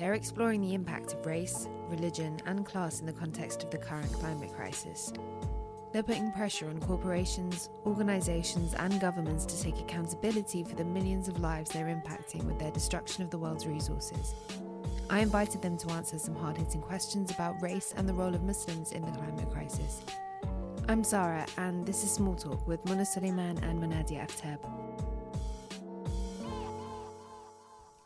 they're exploring the impact of race, religion, and class in the context of the current climate crisis. They're putting pressure on corporations, organisations, and governments to take accountability for the millions of lives they're impacting with their destruction of the world's resources. I invited them to answer some hard hitting questions about race and the role of Muslims in the climate crisis. I'm Zara, and this is Small Talk with Muna Suleiman and Munadiah Aftab.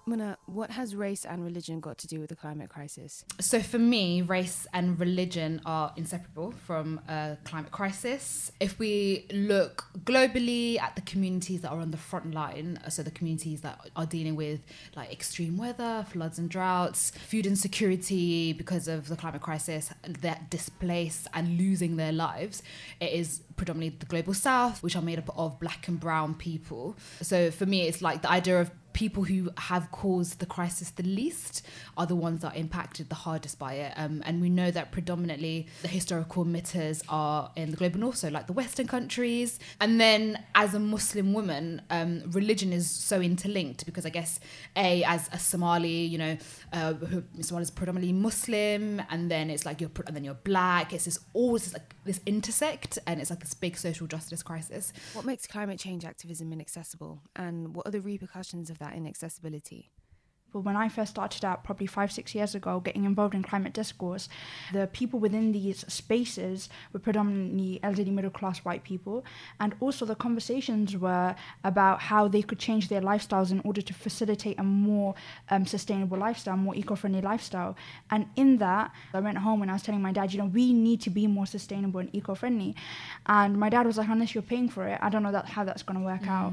What has race and religion got to do with the climate crisis? So, for me, race and religion are inseparable from a climate crisis. If we look globally at the communities that are on the front line, so the communities that are dealing with like extreme weather, floods and droughts, food insecurity because of the climate crisis, that displaced and losing their lives, it is predominantly the global south, which are made up of black and brown people. So, for me, it's like the idea of people who have caused the crisis the least are the ones that are impacted the hardest by it. Um, and we know that predominantly the historical emitters are in the global north, so like the Western countries. And then as a Muslim woman, um, religion is so interlinked because I guess, A, as a Somali, you know, uh, Somali is predominantly Muslim, and then it's like you're, and then you're black. It's just always like this intersect, and it's like this big social justice crisis. What makes climate change activism inaccessible, and what are the repercussions of that? That inaccessibility? But when I first started out, probably five, six years ago, getting involved in climate discourse, the people within these spaces were predominantly elderly middle class white people. And also, the conversations were about how they could change their lifestyles in order to facilitate a more um, sustainable lifestyle, more eco friendly lifestyle. And in that, I went home and I was telling my dad, you know, we need to be more sustainable and eco friendly. And my dad was like, unless you're paying for it, I don't know that, how that's going to work mm. out.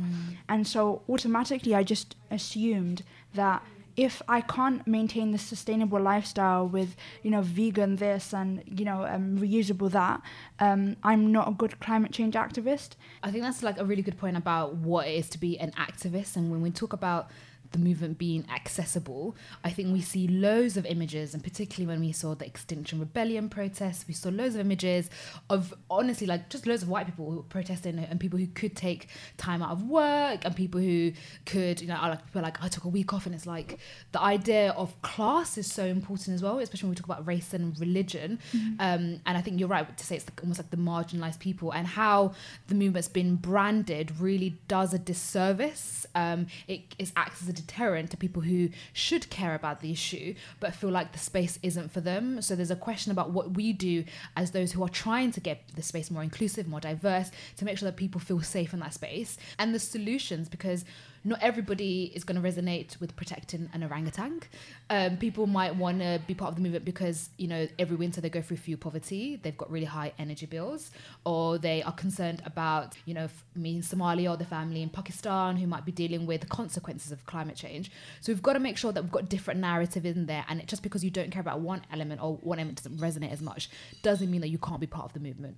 And so, automatically, I just assumed that if I can't maintain the sustainable lifestyle with you know vegan this and you know um, reusable that, um, I'm not a good climate change activist. I think that's like a really good point about what it is to be an activist, and when we talk about the movement being accessible, I think we see loads of images, and particularly when we saw the Extinction Rebellion protests, we saw loads of images of honestly like just loads of white people who protesting and people who could take time out of work and people who could, you know, like people like I took a week off, and it's like the idea of class is so important as well, especially when we talk about race and religion. Mm-hmm. Um, and I think you're right to say it's almost like the marginalized people and how the movement's been branded really does a disservice. Um, it, it acts as a deterrent to people who should care about the issue but feel like the space isn't for them. So there's a question about what we do as those who are trying to get the space more inclusive, more diverse, to make sure that people feel safe in that space, and the solutions because not everybody is going to resonate with protecting an orangutan. Um, people might want to be part of the movement because you know every winter they go through food poverty, they've got really high energy bills, or they are concerned about you know me in Somalia or the family in Pakistan who might be dealing with the consequences of climate change. So we've got to make sure that we've got different narrative in there, and it, just because you don't care about one element or one element doesn't resonate as much doesn't mean that you can't be part of the movement.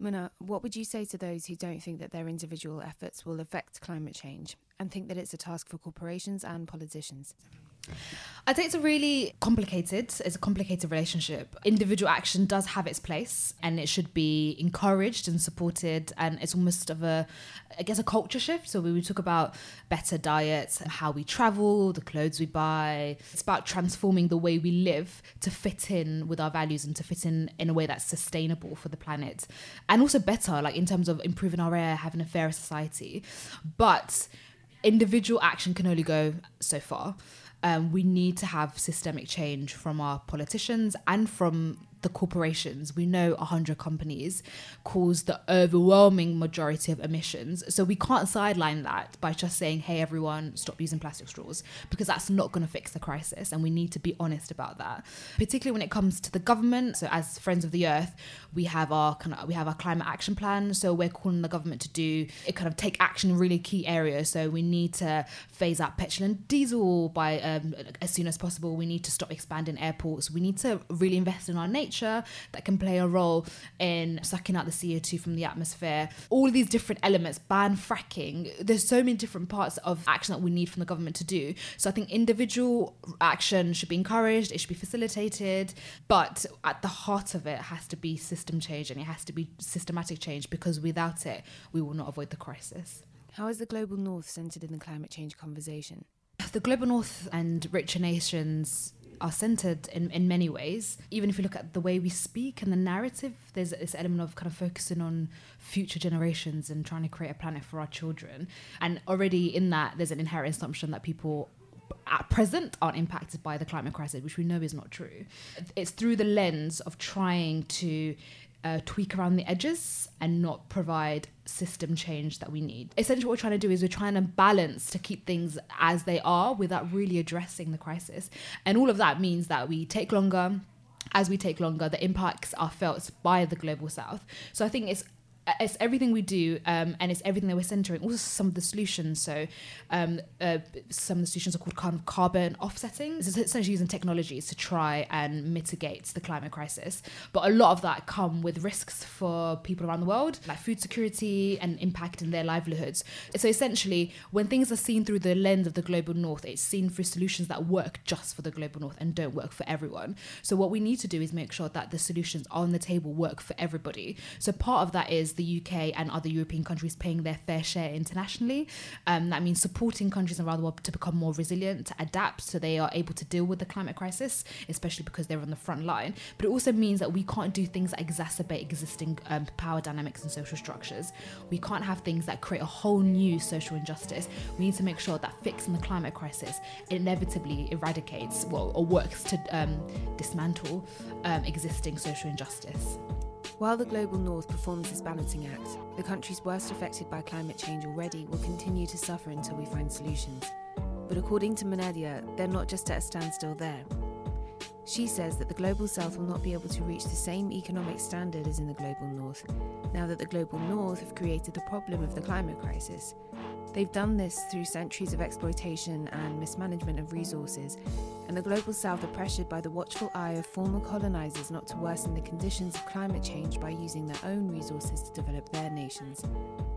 Muna, what would you say to those who don't think that their individual efforts will affect climate change and think that it's a task for corporations and politicians? I'd say it's a really complicated, it's a complicated relationship. Individual action does have its place and it should be encouraged and supported. And it's almost of a, I guess, a culture shift. So we talk about better diets, how we travel, the clothes we buy. It's about transforming the way we live to fit in with our values and to fit in in a way that's sustainable for the planet. And also better, like in terms of improving our air, having a fairer society. But individual action can only go so far um, we need to have systemic change from our politicians and from the corporations. We know 100 companies cause the overwhelming majority of emissions. So we can't sideline that by just saying, hey, everyone, stop using plastic straws, because that's not going to fix the crisis. And we need to be honest about that, particularly when it comes to the government. So as Friends of the Earth, we have our kind of we have our climate action plan. So we're calling the government to do it kind of take action in really key areas. So we need to phase out petrol and diesel by um, as soon as possible. We need to stop expanding airports. We need to really invest in our nature nature that can play a role in sucking out the CO2 from the atmosphere. All these different elements, ban fracking. There's so many different parts of action that we need from the government to do. So I think individual action should be encouraged, it should be facilitated, but at the heart of it has to be system change and it has to be systematic change because without it, we will not avoid the crisis. How is the global north centered in the climate change conversation? The global north and richer nations are centered in, in many ways. Even if you look at the way we speak and the narrative, there's this element of kind of focusing on future generations and trying to create a planet for our children. And already in that, there's an inherent assumption that people at present aren't impacted by the climate crisis, which we know is not true. It's through the lens of trying to uh, tweak around the edges and not provide system change that we need. Essentially, what we're trying to do is we're trying to balance to keep things as they are without really addressing the crisis. And all of that means that we take longer. As we take longer, the impacts are felt by the global south. So I think it's it's everything we do um, and it's everything that we're centering also some of the solutions. So um, uh, some of the solutions are called carbon, carbon offsetting. It's essentially using technologies to try and mitigate the climate crisis. But a lot of that come with risks for people around the world like food security and impact in their livelihoods. So essentially when things are seen through the lens of the global north it's seen through solutions that work just for the global north and don't work for everyone. So what we need to do is make sure that the solutions on the table work for everybody. So part of that is the UK and other European countries paying their fair share internationally. Um, that means supporting countries around the world to become more resilient, to adapt so they are able to deal with the climate crisis, especially because they're on the front line. But it also means that we can't do things that exacerbate existing um, power dynamics and social structures. We can't have things that create a whole new social injustice. We need to make sure that fixing the climate crisis inevitably eradicates well, or works to um, dismantle um, existing social injustice. While the global north performs this balancing act, the countries worst affected by climate change already will continue to suffer until we find solutions. But according to Munadiah, they're not just at a standstill there. She says that the global south will not be able to reach the same economic standard as in the global north, now that the global north have created the problem of the climate crisis. They've done this through centuries of exploitation and mismanagement of resources, and the global south are pressured by the watchful eye of former colonizers not to worsen the conditions of climate change by using their own resources to develop their nations.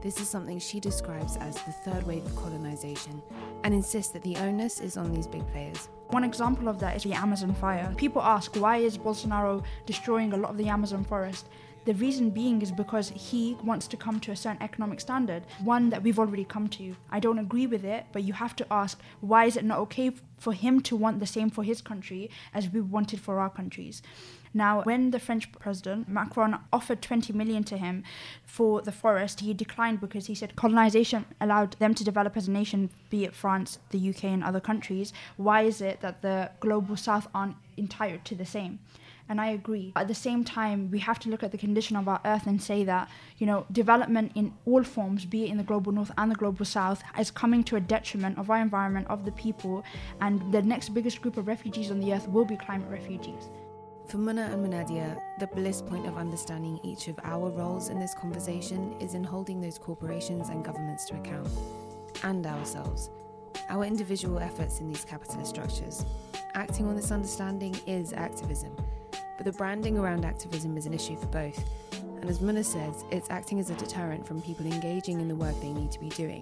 This is something she describes as the third wave of colonization and insists that the onus is on these big players. One example of that is the Amazon fire. People ask why is Bolsonaro destroying a lot of the Amazon forest? The reason being is because he wants to come to a certain economic standard, one that we've already come to. I don't agree with it, but you have to ask why is it not okay for him to want the same for his country as we wanted for our countries? Now, when the French president Macron offered 20 million to him for the forest, he declined because he said colonization allowed them to develop as a nation, be it France, the UK, and other countries. Why is it that the global south aren't entitled to the same? and I agree. At the same time, we have to look at the condition of our earth and say that, you know, development in all forms, be it in the global north and the global south, is coming to a detriment of our environment, of the people, and the next biggest group of refugees on the earth will be climate refugees. For Muna and Munadiah, the bliss point of understanding each of our roles in this conversation is in holding those corporations and governments to account, and ourselves, our individual efforts in these capitalist structures. Acting on this understanding is activism but the branding around activism is an issue for both. And as Muna says, it's acting as a deterrent from people engaging in the work they need to be doing.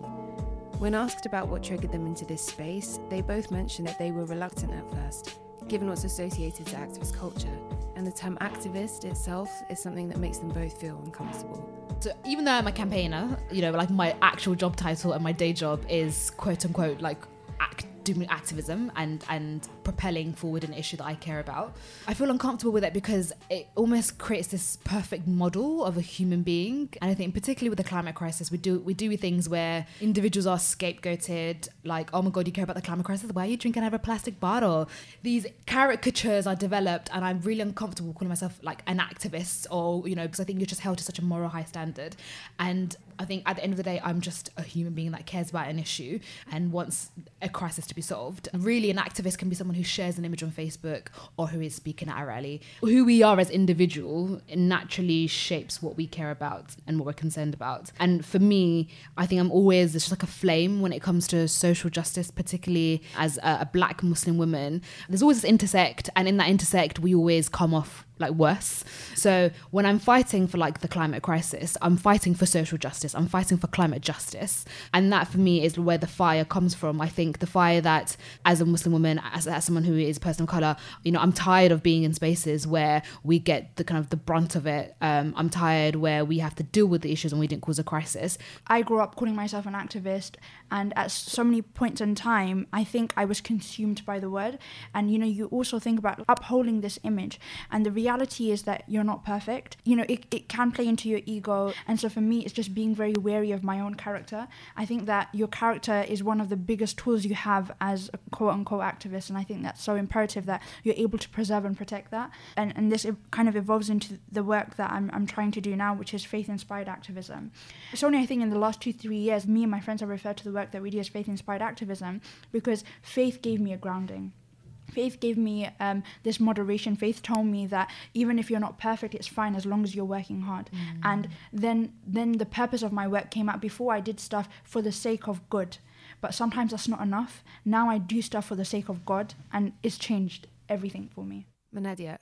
When asked about what triggered them into this space, they both mentioned that they were reluctant at first, given what's associated to activist culture. And the term activist itself is something that makes them both feel uncomfortable. So even though I'm a campaigner, you know, like my actual job title and my day job is quote unquote like act, doing activism and and propelling forward an issue that I care about. I feel uncomfortable with it because it almost creates this perfect model of a human being. And I think particularly with the climate crisis, we do we do things where individuals are scapegoated, like, oh my god, you care about the climate crisis? Why are you drinking out of a plastic bottle? These caricatures are developed and I'm really uncomfortable calling myself like an activist or, you know, because I think you're just held to such a moral high standard. And I think at the end of the day, I'm just a human being that cares about an issue and wants a crisis to be solved. Really, an activist can be someone who shares an image on Facebook or who is speaking at a rally. Who we are as individual naturally shapes what we care about and what we're concerned about. And for me, I think I'm always just like a flame when it comes to social justice, particularly as a, a black Muslim woman. There's always this intersect, and in that intersect, we always come off like worse. So when I'm fighting for like the climate crisis, I'm fighting for social justice. I'm fighting for climate justice. And that for me is where the fire comes from. I think the fire that as a Muslim woman, as, as someone who is person of color, you know, I'm tired of being in spaces where we get the kind of the brunt of it. Um, I'm tired where we have to deal with the issues and we didn't cause a crisis. I grew up calling myself an activist and at so many points in time, I think I was consumed by the word. And you know, you also think about upholding this image and the reality reality is that you're not perfect. You know, it, it can play into your ego. And so for me, it's just being very wary of my own character. I think that your character is one of the biggest tools you have as a quote unquote activist. And I think that's so imperative that you're able to preserve and protect that. And, and this kind of evolves into the work that I'm, I'm trying to do now, which is faith inspired activism. It's only, I think, in the last two, three years, me and my friends have referred to the work that we do as faith inspired activism because faith gave me a grounding faith gave me um, this moderation. Faith told me that even if you're not perfect it's fine as long as you're working hard. Mm. and then then the purpose of my work came out. Before i did stuff for the sake of good. But sometimes that's not enough. Now i do stuff for the sake of god and it's changed everything for me. Munadiah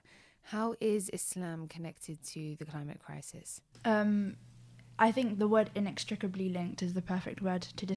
how is islam connected to the climate crisis? Um, i think the word inextricably linked is the perfect word to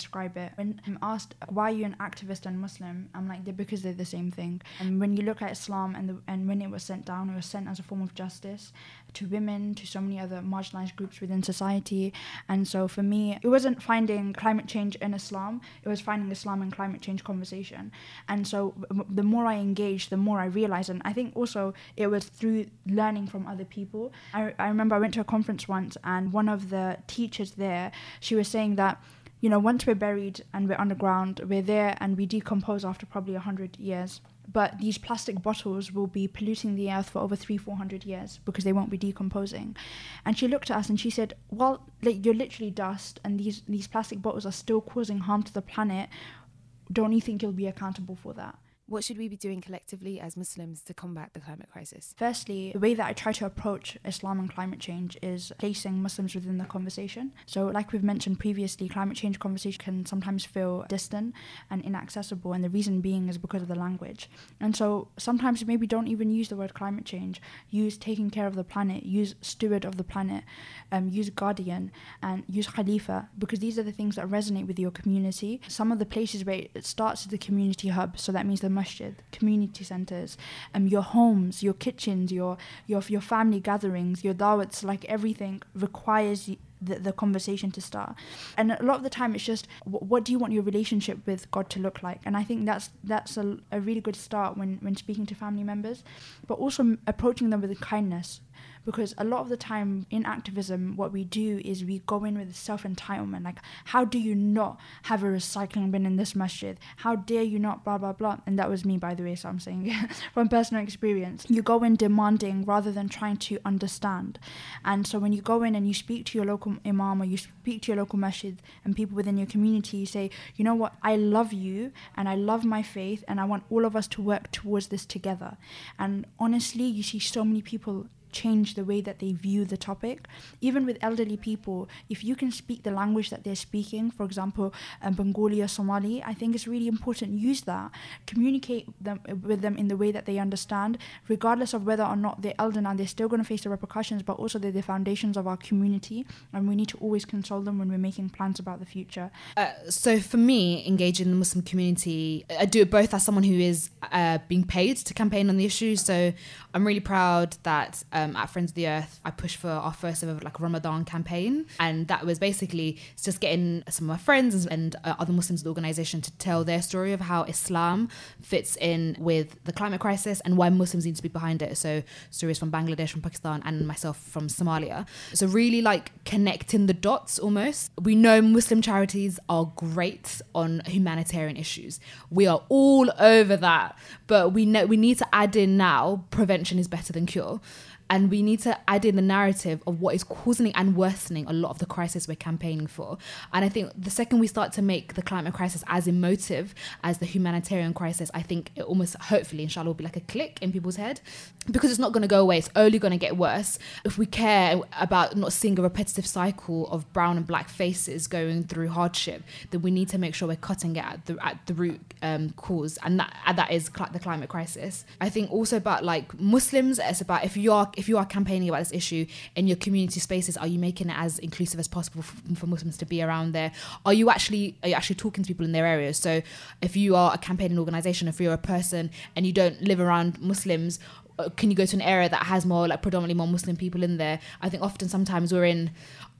describe it. When I'm asked why you're you an activist and Muslim, I'm like they're because they're the same thing. And when you look at Islam and the, and when it was sent down, it was sent as a form of justice to women, to so many other marginalized groups within society. And so for me, it wasn't finding climate change in Islam; it was finding Islam in climate change conversation. And so the more I engaged, the more I realized. And I think also it was through learning from other people. I, I remember I went to a conference once, and one of the teachers there, she was saying that you know, once we're buried and we're underground, we're there and we decompose after probably 100 years. But these plastic bottles will be polluting the earth for over three, 400 years because they won't be decomposing. And she looked at us and she said, Well, like, you're literally dust, and these, these plastic bottles are still causing harm to the planet. Don't you think you'll be accountable for that? What should we be doing collectively as Muslims to combat the climate crisis? Firstly, the way that I try to approach Islam and climate change is placing Muslims within the conversation. So, like we've mentioned previously, climate change conversation can sometimes feel distant and inaccessible, and the reason being is because of the language. And so, sometimes maybe don't even use the word climate change. Use taking care of the planet, use steward of the planet, um, use guardian, and use khalifa, because these are the things that resonate with your community. Some of the places where it starts as the community hub, so that means the masjid, community centers, um, your homes, your kitchens, your your your family gatherings, your dawats, like everything requires the, the conversation to start. And a lot of the time, it's just what do you want your relationship with God to look like? And I think that's that's a, a really good start when when speaking to family members, but also approaching them with kindness. Because a lot of the time in activism what we do is we go in with self-entitlement like how do you not have a recycling bin in this masjid? How dare you not? blah blah blah. And that was me by the way so i'm saying from personal experience. You go in demanding rather than trying to understand. And so when you go in and you speak to your local imam or you speak to your local masjid and people within your community you say you know what? I love you and i love my faith and i want all of us to work towards this together. And honestly you see so many people change the way that they view the topic. Even with elderly people, if you can speak the language that they're speaking, for example, um, Bengali or Somali, I think it's really important. Use that, communicate them with them in the way that they understand, regardless of whether or not they're elder now. They're still going to face the repercussions, but also they're the foundations of our community, and we need to always console them when we're making plans about the future. Uh, so for me, engaging the Muslim community, I do it both as someone who is uh, being paid to campaign on the issue. So I'm really proud that um, at Friends of the Earth, I pushed for our first ever like Ramadan campaign, and that was basically just getting some of my friends and uh, other Muslims in the organization to tell their story of how Islam fits in with the climate crisis and why Muslims need to be behind it. So stories from Bangladesh, from Pakistan, and myself from Somalia. So really like connecting the dots almost. We know Muslim charities are great on humanitarian issues. We are all over that, but we know we need to add in now prevention is better than cure and we need to add in the narrative of what is causing and worsening a lot of the crisis we're campaigning for. And I think the second we start to make the climate crisis as emotive as the humanitarian crisis, I think it almost, hopefully, inshallah, will be like a click in people's head because it's not going to go away. It's only going to get worse. If we care about not seeing a repetitive cycle of brown and black faces going through hardship, then we need to make sure we're cutting it at the at the root um, cause, and that and that is cl- the climate crisis. I think also about like Muslims, it's about if you are if you are campaigning about this issue in your community spaces, are you making it as inclusive as possible for, for Muslims to be around there? Are you actually are you actually talking to people in their areas? So if you are a campaigning organization, if you're a person and you don't live around Muslims, Uh, can you go to an area that has more like predominantly more Muslim people in there? I think often sometimes we're in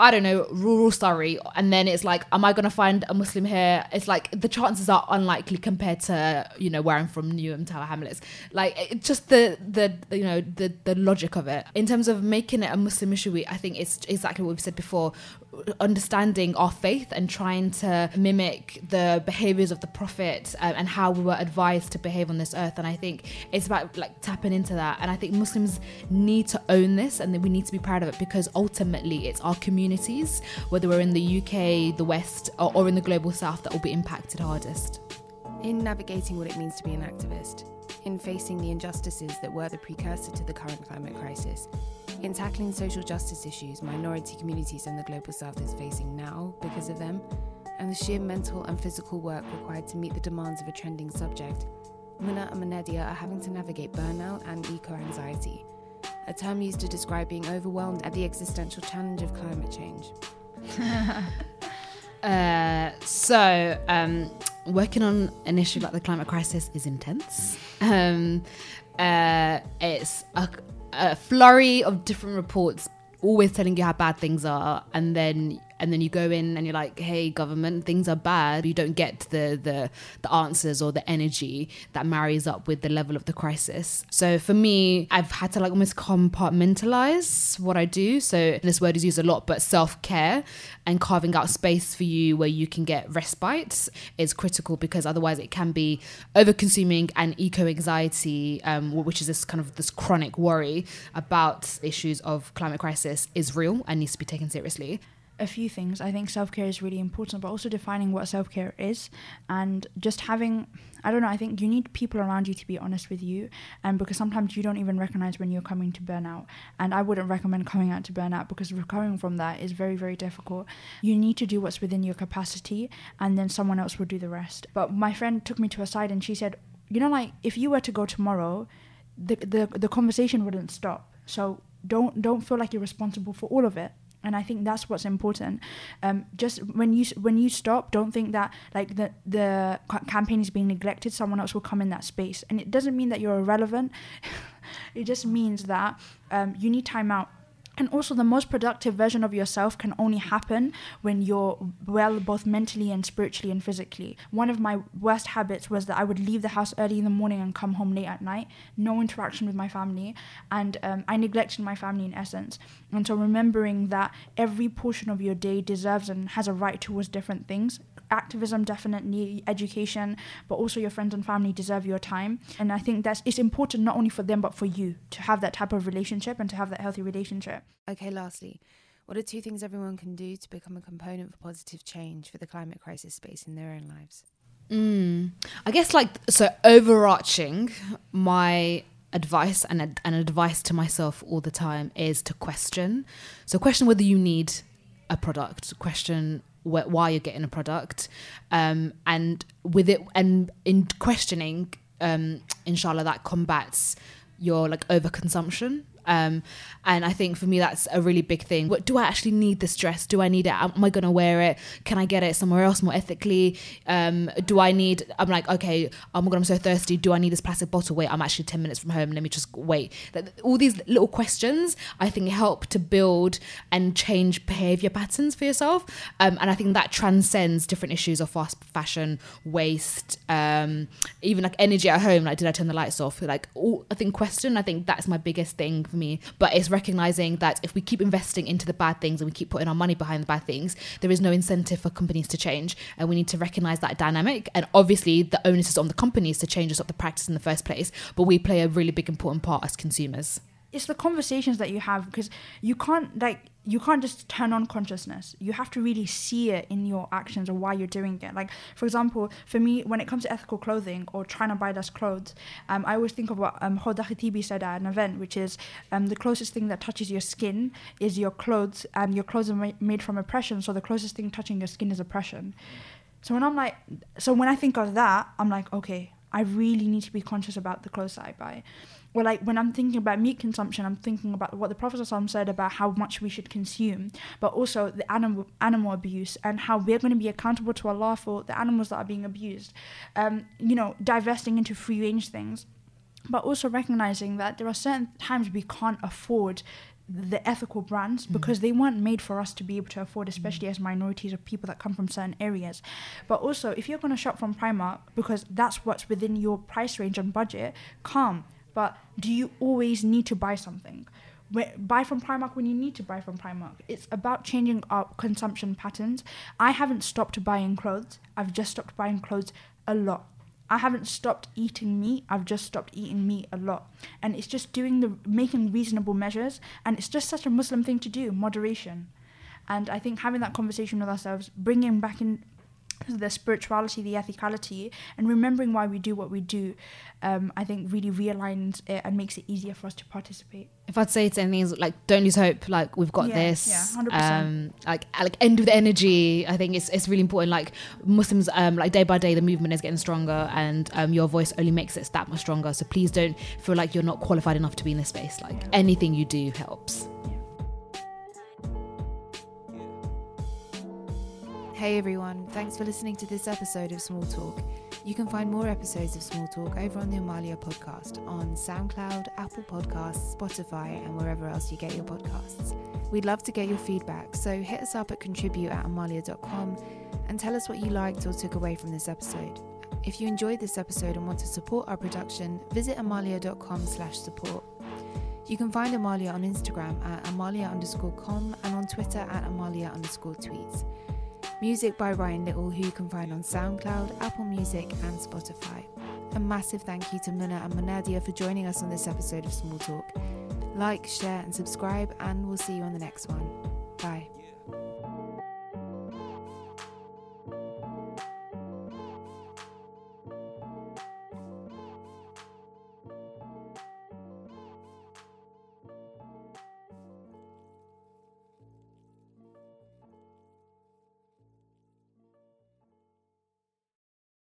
I don't know, rural Surrey, and then it's like, am I gonna find a Muslim here? It's like the chances are unlikely compared to you know where I'm from, Newham, Tower Hamlets. Like just the the you know the the logic of it in terms of making it a Muslim issue. I think it's exactly what we've said before understanding our faith and trying to mimic the behaviors of the prophet um, and how we were advised to behave on this earth. And i think it's about like tapping into that. And i think muslims need to own this and we need to be proud of it because ultimately it's our communities whether we're in the uk the west or, or in the global south that will be impacted hardest. In navigating what it means to be an activist in facing the injustices that were the precursor to the current climate crisis in tackling social justice issues minority communities in the global south is facing now because of them, and the sheer mental and physical work required to meet the demands of a trending subject, Muna and Munadiah are having to navigate burnout and eco anxiety, a term used to describe being overwhelmed at the existential challenge of climate change. uh, so, um, working on an issue like the climate crisis is intense. Um, uh, it's a, a flurry of different reports always telling you how bad things are and then and then you go in and you're like hey government things are bad. You don't get the the the answers or the energy that marries up with the level of the crisis. So for me i've had to like almost compartmentalize what i do. So this word is used a lot but self-care and carving out space for you where you can get respite is critical because otherwise it can be over consuming and eco anxiety um, which is this kind of this chronic worry about issues of climate crisis is real and needs to be taken seriously a few things. I think self care is really important, but also defining what self care is and just having, I don't know, I think you need people around you to be honest with you. And because sometimes you don't even recognize when you're coming to burnout. And I wouldn't recommend coming out to burnout because recovering from that is very, very difficult. You need to do what's within your capacity and then someone else will do the rest. But my friend took me to a side and she said, you know, like if you were to go tomorrow, the, the, the conversation wouldn't stop. So don't don't feel like you're responsible for all of it and I think that's what's important. Um, just when you when you stop, don't think that like the the campaign is being neglected. Someone else will come in that space, and it doesn't mean that you're irrelevant. it just means that um, you need time out and also, the most productive version of yourself can only happen when you're well, both mentally and spiritually and physically. One of my worst habits was that I would leave the house early in the morning and come home late at night, no interaction with my family, and um, I neglected my family in essence. And so, remembering that every portion of your day deserves and has a right towards different things. Activism definitely education but also your friends and family deserve your time. And i think that's it's important not only for them but for you to have that type of relationship and to have that healthy relationship okay lastly what are two things everyone can do to become a component for positive change for the climate crisis space in their own lives mm. i guess like so overarching my advice and and advice to myself all the time is to question. So question whether you need a product. Question wh- why you're getting a product, um, and with it and in questioning, um, inshallah, that combats your like overconsumption um, and I think for me, that's a really big thing. What do I actually need this dress? Do I need it? Am I going to wear it? Can I get it somewhere else more ethically? Um, do I need, I'm like, okay, oh my God, I'm so thirsty. Do I need this plastic bottle? Wait, I'm actually 10 minutes from home. Let me just wait. All these little questions, I think, help to build and change behavior patterns for yourself. Um, and I think that transcends different issues of fast fashion, waste, um, even like energy at home. Like, did I turn the lights off? Like, all, I think question, I think that's my biggest thing for me. But it's recognizing that if we keep investing into the bad things and we keep putting our money behind the bad things, there is no incentive for companies to change. And we need to recognize that dynamic. And obviously, the onus is on the companies to change us up the practice in the first place. But we play a really big, important part as consumers it's the conversations that you have because you can't like you can't just turn on consciousness. You have to really see it in your actions or why you're doing it. Like for example for me when it comes to ethical clothing or trying to buy less clothes um, i always think of what um, Hoda Katebi said at an event which is um, the closest thing that touches your skin is your clothes and your clothes are ma- made from oppression so the closest thing touching your skin is oppression. So when i'm like so when i think of that i'm like okay i really need to be conscious about the clothes that i buy well, like when I'm thinking about meat consumption, I'm thinking about what the Prophet said about how much we should consume, but also the animal animal abuse and how we're going to be accountable to Allah for the animals that are being abused. Um, you know, divesting into free range things, but also recognizing that there are certain times we can't afford the ethical brands mm. because they weren't made for us to be able to afford, especially mm. as minorities or people that come from certain areas. But also, if you're going to shop from Primark because that's what's within your price range and budget, come but do you always need to buy something? buy from Primark when you need to buy from Primark. It's about changing our consumption patterns. I haven't stopped buying clothes. I've just stopped buying clothes a lot. I haven't stopped eating meat. I've just stopped eating meat a lot. And it's just doing the making reasonable measures and it's just such a Muslim thing to do, moderation. And I think having that conversation with ourselves, bringing back in the spirituality, the ethicality, and remembering why we do what we do, um, I think really realigns it and makes it easier for us to participate. If I'd say to anything, like don't lose hope. Like we've got yeah, this. Yeah, hundred um, Like like end with energy. I think it's it's really important. Like Muslims, um, like day by day, the movement is getting stronger, and um, your voice only makes it that much stronger. So please don't feel like you're not qualified enough to be in this space. Like anything you do helps. Hey everyone, thanks for listening to this episode of Small Talk. You can find more episodes of Small Talk over on the Amaliah podcast on SoundCloud, Apple Podcasts, Spotify, and wherever else you get your podcasts. We'd love to get your feedback, so hit us up at contribute at amaliah.com and tell us what you liked or took away from this episode. If you enjoyed this episode and want to support our production, visit amaliah.com slash support. You can find Amaliah on Instagram at amaliah underscore com and on Twitter at amaliah underscore tweets. Music by Ryan Little, who you can find on SoundCloud, Apple Music, and Spotify. A massive thank you to Muna and Munadiah for joining us on this episode of Small Talk. Like, share, and subscribe, and we'll see you on the next one. Bye.